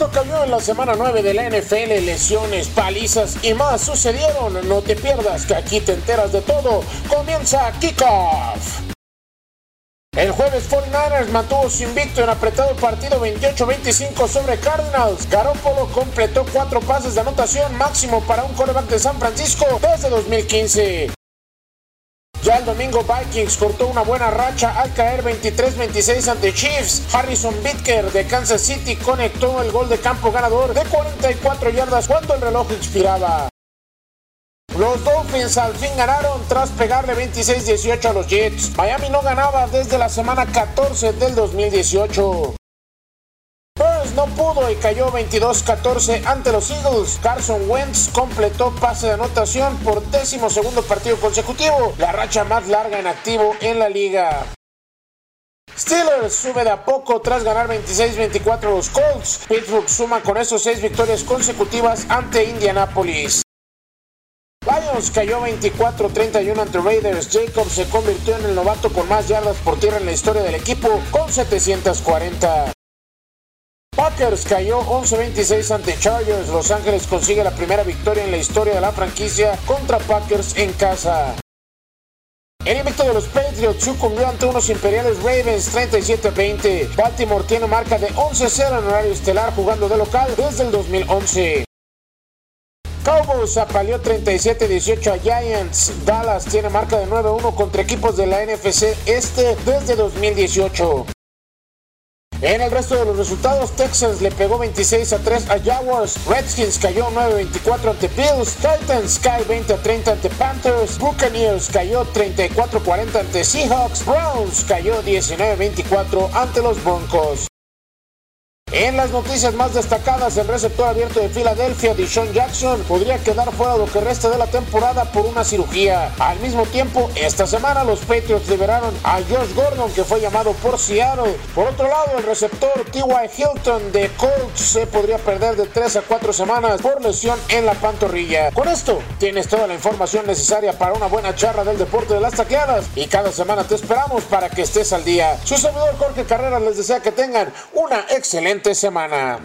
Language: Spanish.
Esto cambió en la semana 9 de la NFL, lesiones, palizas y más sucedieron. No te pierdas que aquí te enteras de todo. Comienza Kickoff. El jueves 49ers mantuvo su invicto en apretado partido 28-25 sobre Cardinals. Garoppolo completó cuatro pases de anotación máximo para un quarterback de San Francisco desde 2015. Ya el domingo Vikings cortó una buena racha al caer 23-26 ante Chiefs. Harrison Bitker de Kansas City conectó el gol de campo ganador de 44 yardas cuando el reloj expiraba. Los Dolphins al fin ganaron tras pegarle 26-18 a los Jets. Miami no ganaba desde la semana 14 del 2018. No pudo y cayó 22-14 ante los Eagles. Carson Wentz completó pase de anotación por décimo segundo partido consecutivo, la racha más larga en activo en la liga. Steelers sube de a poco tras ganar 26-24 a los Colts. Pittsburgh suma con esos seis victorias consecutivas ante Indianapolis. Lions cayó 24-31 ante Raiders. Jacobs se convirtió en el novato con más yardas por tierra en la historia del equipo con 740. Packers cayó 11-26 ante Chargers. Los Ángeles consigue la primera victoria en la historia de la franquicia contra Packers en casa. El invicto de los Patriots sucumbió ante unos imperiales Ravens 37-20. Baltimore tiene marca de 11-0 en horario estelar jugando de local desde el 2011. Cowboys apaleó 37-18 a Giants. Dallas tiene marca de 9-1 contra equipos de la NFC Este desde 2018. En el resto de los resultados, Texans le pegó 26 a 3 a Jaguars, Redskins cayó 9-24 ante Bills, Titans cae 20 a 30 ante Panthers, Buccaneers cayó 34-40 ante Seahawks, Browns cayó 19-24 ante los Broncos. En las noticias más destacadas, el receptor abierto de Filadelfia, Deshaun Jackson, podría quedar fuera lo que resta de la temporada por una cirugía. Al mismo tiempo, esta semana los Patriots liberaron a Josh Gordon, que fue llamado por Seattle. Por otro lado, el receptor T.Y. Hilton de Colts se podría perder de 3 a 4 semanas por lesión en la pantorrilla. Con esto, tienes toda la información necesaria para una buena charla del deporte de las tacleadas y cada semana te esperamos para que estés al día. Su servidor Jorge Carreras les desea que tengan una excelente semana.